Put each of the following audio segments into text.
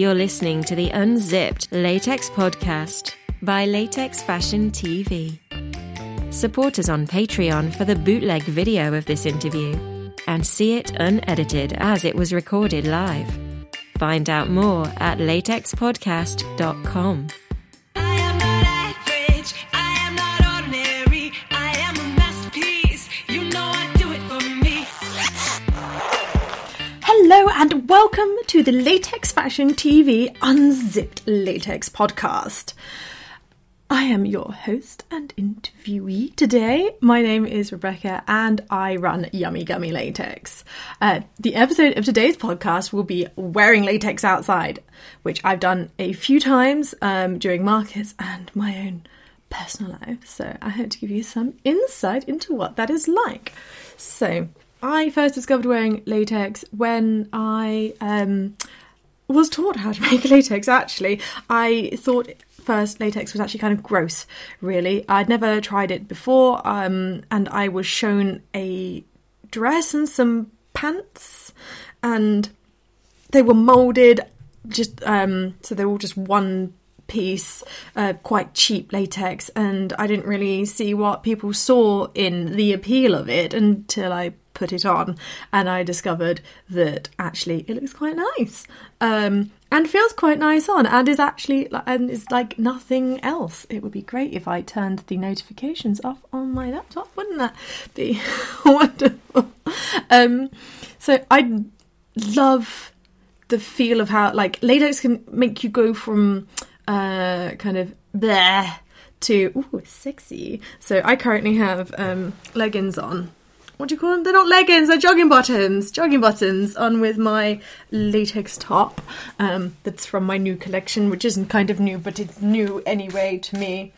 You're listening to the Unzipped Latex Podcast by Latex Fashion TV. Support us on Patreon for the bootleg video of this interview and see it unedited as it was recorded live. Find out more at latexpodcast.com. welcome to the Latex Fashion TV Unzipped Latex podcast. I am your host and interviewee today. My name is Rebecca and I run Yummy Gummy Latex. Uh, the episode of today's podcast will be wearing latex outside, which I've done a few times um, during markets and my own personal life. So I hope to give you some insight into what that is like. So I first discovered wearing latex when I um, was taught how to make latex. Actually, I thought first latex was actually kind of gross. Really, I'd never tried it before, um, and I was shown a dress and some pants, and they were molded just um, so they were all just one piece, uh, quite cheap latex, and I didn't really see what people saw in the appeal of it until I put it on, and I discovered that actually it looks quite nice. Um, and feels quite nice on, and is actually and is like nothing else. It would be great if I turned the notifications off on my laptop. Wouldn't that be wonderful? Um, so I love the feel of how like latex can make you go from uh kind of there to ooh sexy. So I currently have um leggings on. What do you call them? They're not leggings, they're jogging bottoms. Jogging bottoms on with my latex top. Um that's from my new collection, which isn't kind of new, but it's new anyway to me.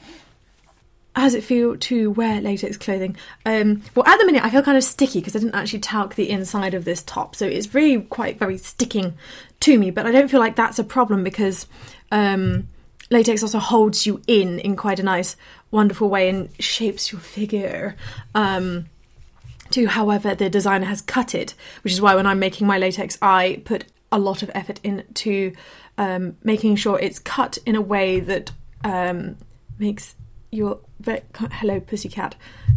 How does it feel to wear latex clothing? Um, well, at the minute, I feel kind of sticky because I didn't actually talc the inside of this top, so it's really quite very sticking to me. But I don't feel like that's a problem because um, latex also holds you in in quite a nice, wonderful way and shapes your figure. Um, to however the designer has cut it, which is why when I'm making my latex, I put a lot of effort into um, making sure it's cut in a way that um, makes your hello pussycat.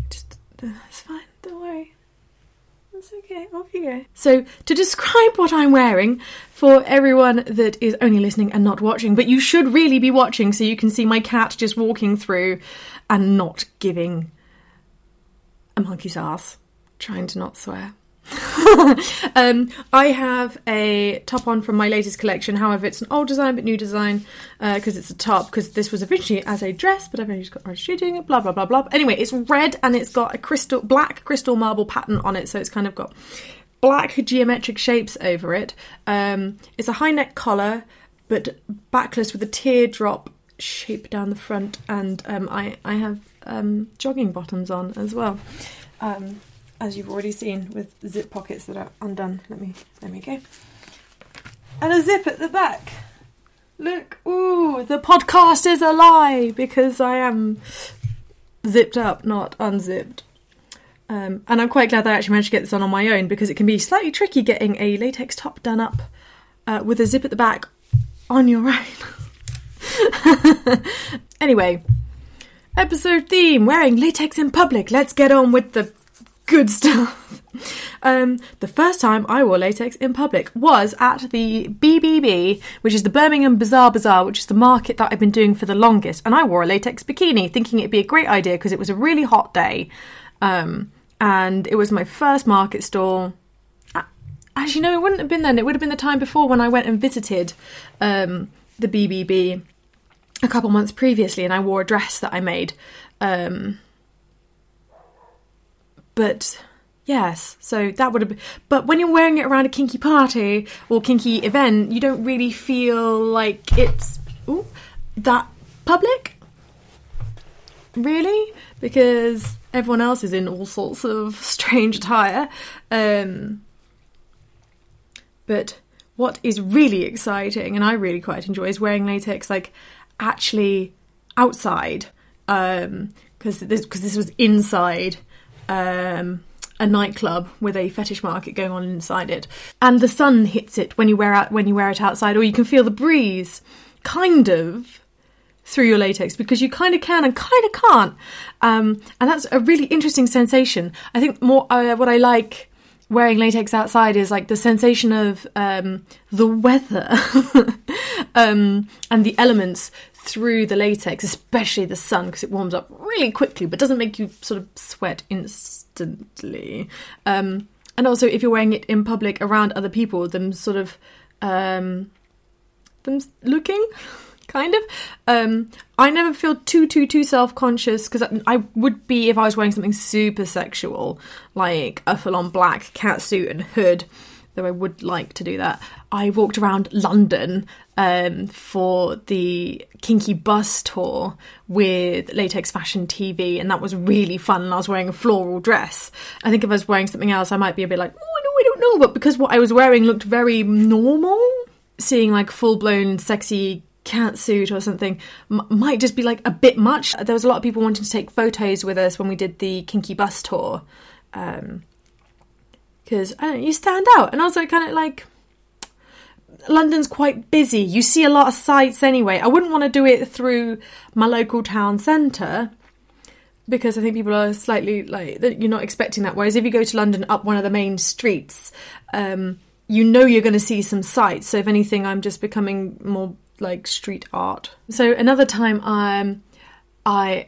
Just that's fine, don't worry. It's okay, off you go. So, to describe what I'm wearing for everyone that is only listening and not watching, but you should really be watching so you can see my cat just walking through and not giving a monkey's ass, trying to not swear. um, I have a top on from my latest collection. However, it's an old design but new design because it's a top. Because this was originally as a dress, but I've only just got to shooting it. Blah blah blah blah. Anyway, it's red and it's got a crystal black crystal marble pattern on it, so it's kind of got black geometric shapes over it. Um, it's a high neck collar, but backless with a teardrop shape down the front, and um, I I have um, jogging bottoms on as well. As you've already seen with zip pockets that are undone. Let me there we go. And a zip at the back. Look, ooh, the podcast is a lie because I am zipped up, not unzipped. Um, and I'm quite glad that I actually managed to get this on on my own because it can be slightly tricky getting a latex top done up uh, with a zip at the back on your own. anyway, episode theme wearing latex in public. Let's get on with the good stuff. Um, the first time I wore latex in public was at the BBB, which is the Birmingham Bizarre Bazaar, which is the market that I've been doing for the longest. And I wore a latex bikini, thinking it'd be a great idea because it was a really hot day. Um, and it was my first market stall. As you know, it wouldn't have been then. It would have been the time before when I went and visited um, the BBB a couple months previously, and I wore a dress that I made. Um, but yes, so that would have been. But when you're wearing it around a kinky party or kinky event, you don't really feel like it's ooh, that public, really, because everyone else is in all sorts of strange attire. Um, but what is really exciting, and I really quite enjoy, is wearing latex like actually outside. Because this because this was inside um, a nightclub with a fetish market going on inside it, and the sun hits it when you wear out when you wear it outside, or you can feel the breeze, kind of through your latex because you kind of can and kind of can't, um, and that's a really interesting sensation. I think more uh, what I like wearing latex outside is like the sensation of um, the weather um, and the elements through the latex, especially the sun, because it warms up really quickly, but doesn't make you sort of sweat instantly. Um, and also, if you're wearing it in public around other people, them sort of um, them looking. Kind of. Um, I never feel too, too, too self conscious because I, would be if I was wearing something super sexual, like a full on black cat suit and hood though I would like to do that. I walked around London um, for the Kinky Bus tour with Latex Fashion TV, and that was really fun. And I was wearing a floral dress. I think if I was wearing something else, I might be a bit like, oh, I, know, I don't know. But because what I was wearing looked very normal, seeing like full blown sexy cat suit or something m- might just be like a bit much. There was a lot of people wanting to take photos with us when we did the Kinky Bus tour. Um, because I don't you stand out. And also, kind of like London's quite busy. You see a lot of sights anyway. I wouldn't want to do it through my local town centre because I think people are slightly like you're not expecting that. Whereas if you go to London up one of the main streets, um, you know you're going to see some sights. So if anything, I'm just becoming more like street art. So another time, um, I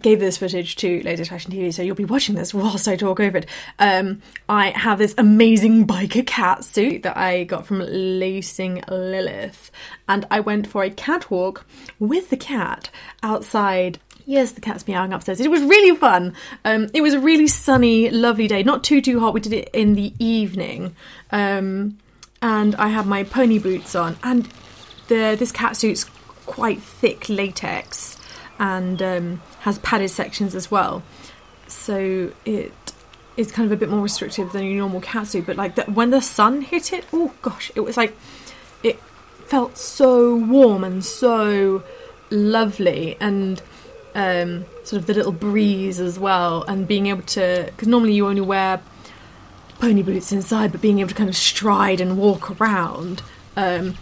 gave this footage to Latex Fashion TV, so you'll be watching this whilst I talk over it. Um, I have this amazing biker cat suit that I got from Lacing Lilith, and I went for a catwalk with the cat outside. Yes, the cat's meowing upstairs. It was really fun. Um, it was a really sunny, lovely day. Not too too hot. We did it in the evening, um, and I had my pony boots on, and the this cat suit's quite thick latex and um, has padded sections as well. So it is kind of a bit more restrictive than your normal catsuit. But like that, when the sun hit it, oh gosh, it was like it felt so warm and so lovely, and um, sort of the little breeze as well, and being able to because normally you only wear pony boots inside, but being able to kind of stride and walk around. Um,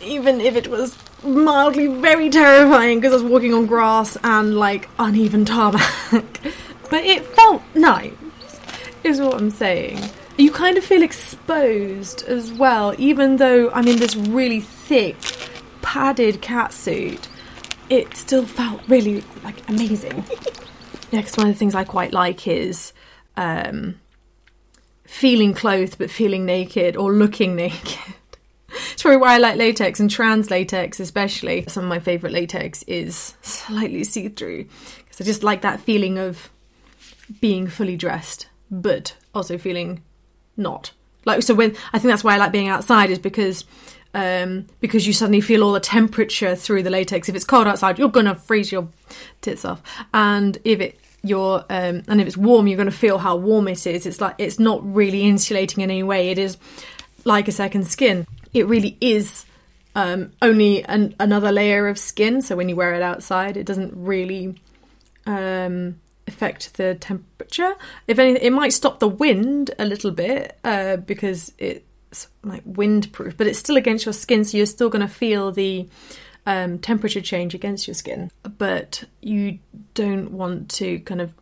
even if it was mildly very terrifying because I was walking on grass and like uneven tarmac. but it felt nice, is what I'm saying. You kind of feel exposed as well, even though I'm in this really thick, padded catsuit. It still felt really like amazing. yeah, because one of the things I quite like is um, feeling clothed but feeling naked or looking naked. It's probably why I like latex and trans latex, especially. Some of my favourite latex is slightly see through because I just like that feeling of being fully dressed, but also feeling not. Like so, when I think that's why I like being outside is because um, because you suddenly feel all the temperature through the latex. If it's cold outside, you're gonna freeze your tits off, and if it you're um, and if it's warm, you're gonna feel how warm it is. It's like it's not really insulating in any way. It is like a second skin it really is um, only an, another layer of skin. So when you wear it outside, it doesn't really um, affect the temperature. If anything, it might stop the wind a little bit uh, because it's like windproof, but it's still against your skin, so you're still going to feel the um, temperature change against your skin. But you don't want to kind of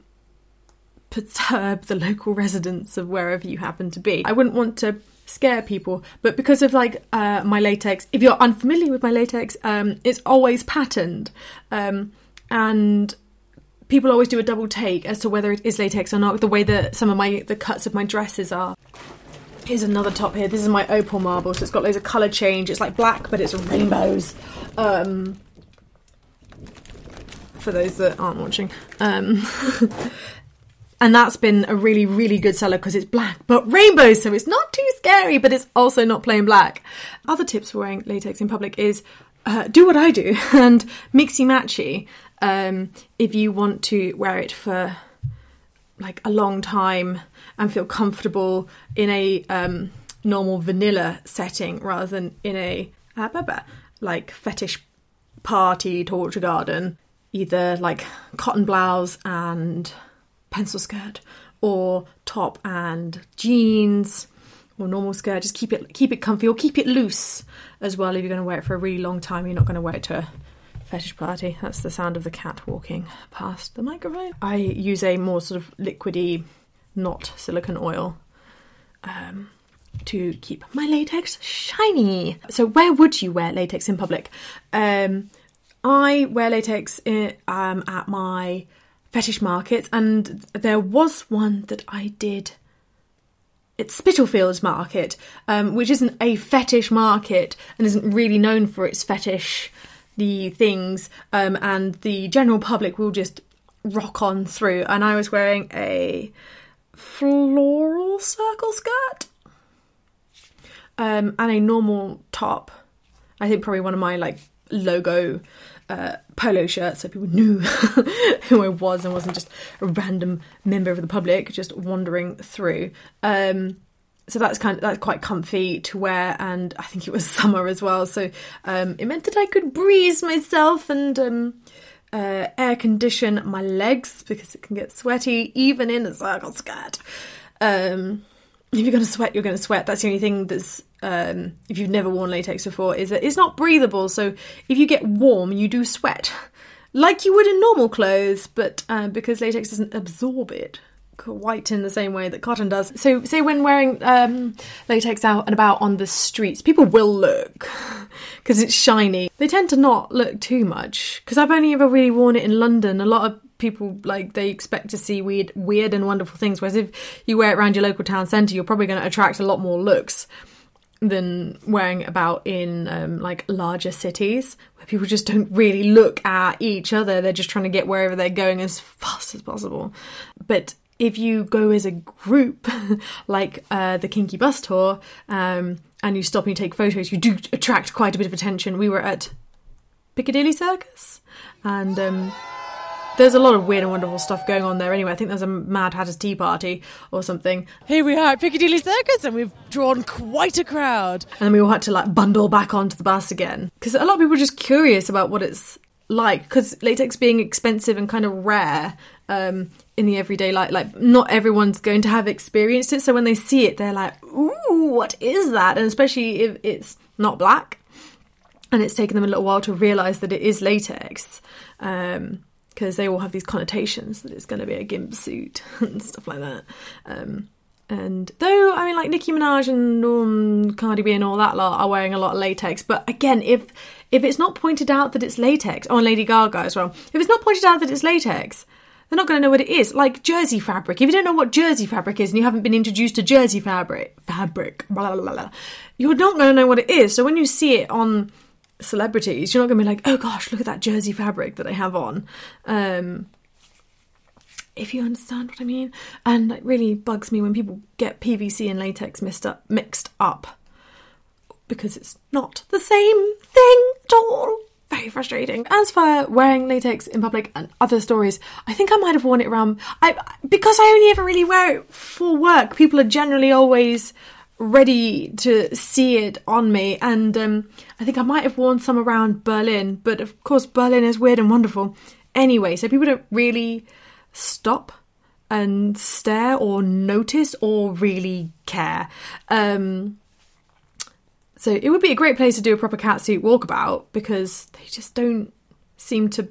perturb the local residents of wherever you happen to be. I wouldn't want to scare people but because of like uh, my latex if you're unfamiliar with my latex um, it's always patterned. Um, and people always do a double take as to whether it is latex or not the way that some of my the cuts of my dresses are. Here's another top here. This is my opal marble so it's got loads of color change. It's like black but it's rainbows. Um, for those that aren't watching. Um, and that's been a really really good seller because it's black but rainbow so it's not too scary but it's also not plain black. Other tips for wearing latex in public is uh, do what i do and mixy matchy. Um, if you want to wear it for like a long time and feel comfortable in a um, normal vanilla setting rather than in a uh, like fetish party torture garden either like cotton blouse and pencil skirt or top and jeans or normal skirt. Just keep it keep it comfy or keep it loose as well. If you're going to wear it for a really long time, you're not going to wear it to a fetish party. That's the sound of the cat walking past the microphone. I use a more sort of liquidy, not silicone oil um, to keep my latex shiny. So, where would you wear latex in public? Um, I wear latex in, um, at my fetish markets, and there was one that I did. It's Spitalfields Market, um, which isn't a fetish market and isn't really known for its fetish the things, um, and the general public will just rock on through. And I was wearing a floral circle skirt um, and a normal top. I think probably one of my like logo uh, polo shirt so people knew who I was and wasn't just a random member of the public just wandering through. Um, so that's kind of that's quite comfy to wear, and I think it was summer as well, so um, it meant that I could breeze myself and um, uh, air condition my legs because it can get sweaty even in a circle skirt. Um, if you're going to sweat, you're going to sweat. That's the only thing that's um, if you've never worn latex before is that it's not breathable. So if you get warm, you do sweat like you would in normal clothes, but uh, because latex doesn't absorb it quite in the same way that cotton does. So, say when wearing um, latex out and about on the streets, people will look because it's shiny. They tend to not look too much because I've only ever really worn it in London. A lot of people like they expect to see weird, weird and wonderful things. Whereas if you wear it around your local town centre, you're probably going to attract a lot more looks than wearing about in um, like larger cities where people just don't really look at each other. They're just trying to get wherever they're going as fast as possible. But if you go as a group, like uh, the Kinky Bus Tour, um, and you stop and you take photos, you do attract quite a bit of attention. We were at Piccadilly Circus, and um, there's a lot of weird and wonderful stuff going on there. Anyway, I think there's a Mad Hatter's Tea Party or something, Here we are at Piccadilly Circus, and we've drawn quite a crowd. and then we all had to like bundle back onto the bus again because a lot of people are just curious about what it's like because latex being expensive and kind of rare um, in the everyday life like not everyone's going to have experienced it so when they see it they're like ooh what is that and especially if it's not black and it's taken them a little while to realize that it is latex because they all have these connotations that it's going to be a gimp suit and stuff like that um, and though I mean, like Nicki Minaj and um, Cardi B and all that lot are wearing a lot of latex, but again, if if it's not pointed out that it's latex, or Lady Gaga as well, if it's not pointed out that it's latex, they're not going to know what it is. Like jersey fabric. If you don't know what jersey fabric is and you haven't been introduced to jersey fabric, fabric, blah blah blah, blah you're not going to know what it is. So when you see it on celebrities, you're not going to be like, oh gosh, look at that jersey fabric that I have on. Um, if you understand what I mean. And it really bugs me when people get PVC and latex mixed up, mixed up because it's not the same thing at all. Very frustrating. As for wearing latex in public and other stories, I think I might have worn it around. I because I only ever really wear it for work. People are generally always ready to see it on me, and um, I think I might have worn some around Berlin. But of course, Berlin is weird and wonderful anyway, so people don't really stop and stare or notice or really care. Um, so it would be a great place to do a proper catsuit walkabout because they just don't seem to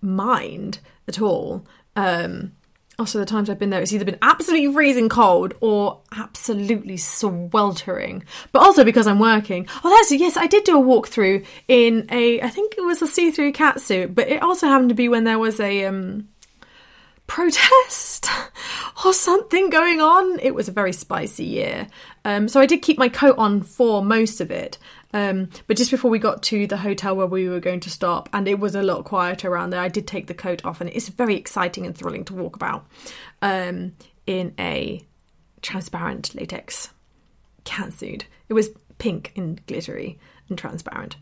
mind at all. Um, also, the times I've been there, it's either been absolutely freezing cold or absolutely sweltering. But also because I'm working. Oh, that's yes, I did do a walkthrough in a, I think it was a see-through catsuit, but it also happened to be when there was a um, protest or something going on. It was a very spicy year. Um, so I did keep my coat on for most of it. Um, but just before we got to the hotel where we were going to stop, and it was a lot quieter around there, I did take the coat off, and it's very exciting and thrilling to walk about um, in a transparent latex catsuit. It was pink and glittery and transparent.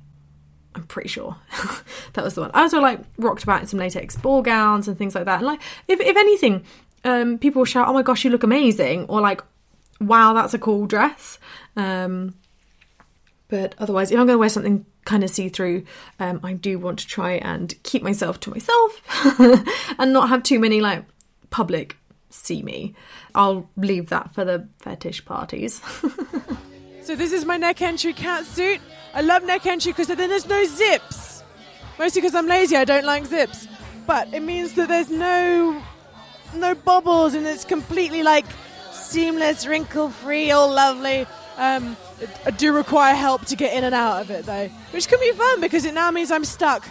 I'm pretty sure that was the one. I also like rocked about in some latex ball gowns and things like that. And like, if if anything, um, people shout, "Oh my gosh, you look amazing!" or like, "Wow, that's a cool dress." Um, but otherwise, if I'm going to wear something kind of see through, um, I do want to try and keep myself to myself and not have too many like public see me. I'll leave that for the fetish parties. So this is my neck entry cat suit. I love neck entry because then there's no zips. Mostly because I'm lazy, I don't like zips. But it means that there's no no bubbles and it's completely like seamless, wrinkle free, all lovely. Um, I do require help to get in and out of it though, which can be fun because it now means I'm stuck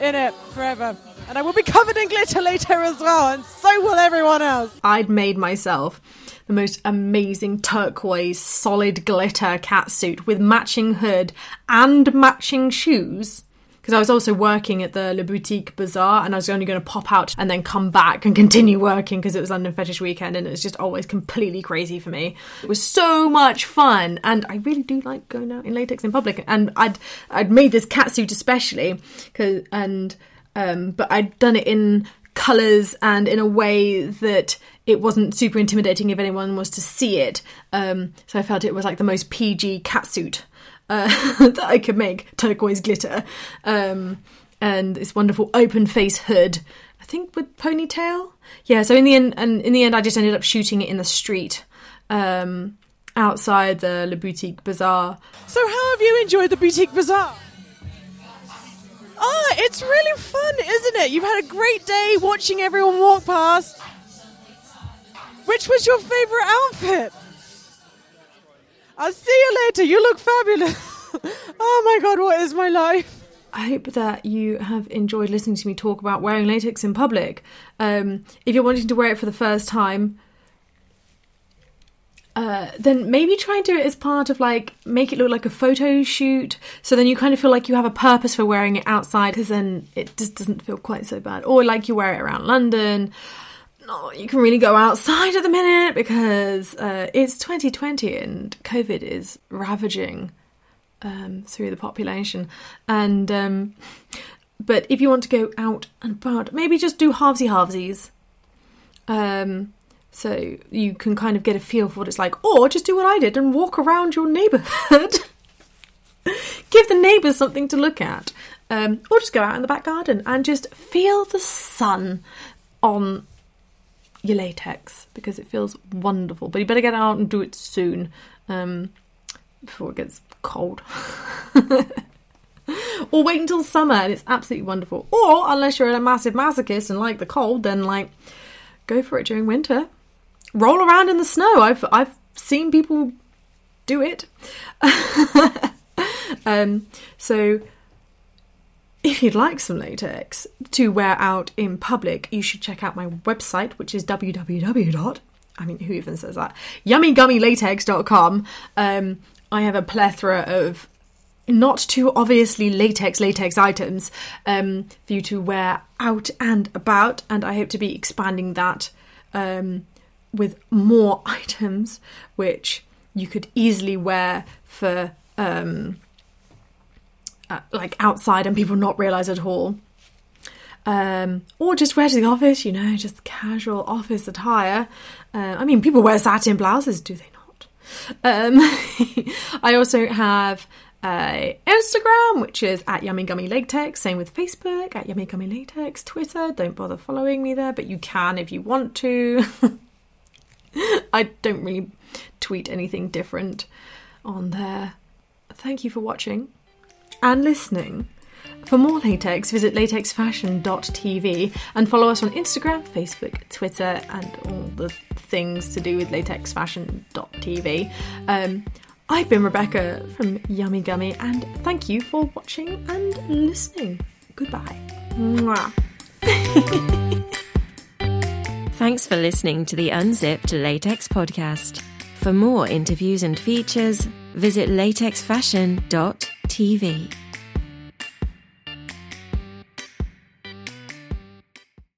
in it forever. And I will be covered in glitter later as well, and so will everyone else. I'd made myself the most amazing turquoise solid glitter catsuit with matching hood and matching shoes. Because I was also working at the Le Boutique Bazaar and I was only going to pop out and then come back and continue working because it was London Fetish Weekend and it was just always completely crazy for me. It was so much fun and I really do like going out in latex in public. And I'd I'd made this catsuit especially 'cause- and um, but I'd done it in colours and in a way that it wasn't super intimidating if anyone was to see it. Um, so I felt it was like the most PG catsuit uh, that I could make, turquoise glitter, um, and this wonderful open face hood. I think with ponytail. Yeah. So in the end, and in the end, I just ended up shooting it in the street. Um, outside the Le Boutique Bazaar. So how have you enjoyed the boutique bazaar? Ah, it's really fun, isn't it? You've had a great day watching everyone walk past. Which was your favorite outfit? I'll see you later. You look fabulous. oh my god, what is my life? I hope that you have enjoyed listening to me talk about wearing latex in public. Um, if you're wanting to wear it for the first time, uh, then maybe try and do it as part of like make it look like a photo shoot. So then you kind of feel like you have a purpose for wearing it outside, because then it just doesn't feel quite so bad. Or like you wear it around London. No, you can really go outside at the minute because uh, it's 2020 and COVID is ravaging um, through the population. And um, but if you want to go out and about, maybe just do halvesy halvesies. Um, so you can kind of get a feel for what it's like, or just do what I did and walk around your neighbourhood. Give the neighbours something to look at, um, or just go out in the back garden and just feel the sun on your latex because it feels wonderful. But you better get out and do it soon um, before it gets cold. or wait until summer and it's absolutely wonderful. Or unless you're a massive masochist and like the cold, then like go for it during winter. Roll around in the snow. I've I've seen people do it. um, so if you'd like some latex to wear out in public, you should check out my website, which is www. I mean, who even says that? YummyGummyLatex.com. Um, I have a plethora of not too obviously latex latex items um, for you to wear out and about, and I hope to be expanding that um, with more items which you could easily wear for um, uh, like outside and people not realize at all. Um, or just wear to the office, you know, just casual office attire. Uh, I mean, people wear satin blouses, do they not? Um, I also have uh, Instagram, which is at Yummy Gummy Latex. Same with Facebook at Yummy Gummy Latex. Twitter, don't bother following me there, but you can if you want to. I don't really tweet anything different on there. Thank you for watching and listening. For more latex, visit latexfashion.tv and follow us on Instagram, Facebook, Twitter, and all the things to do with latexfashion.tv. Um, I've been Rebecca from Yummy Gummy, and thank you for watching and listening. Goodbye. Mwah. Thanks for listening to the Unzipped Latex Podcast. For more interviews and features, visit latexfashion.tv. TV.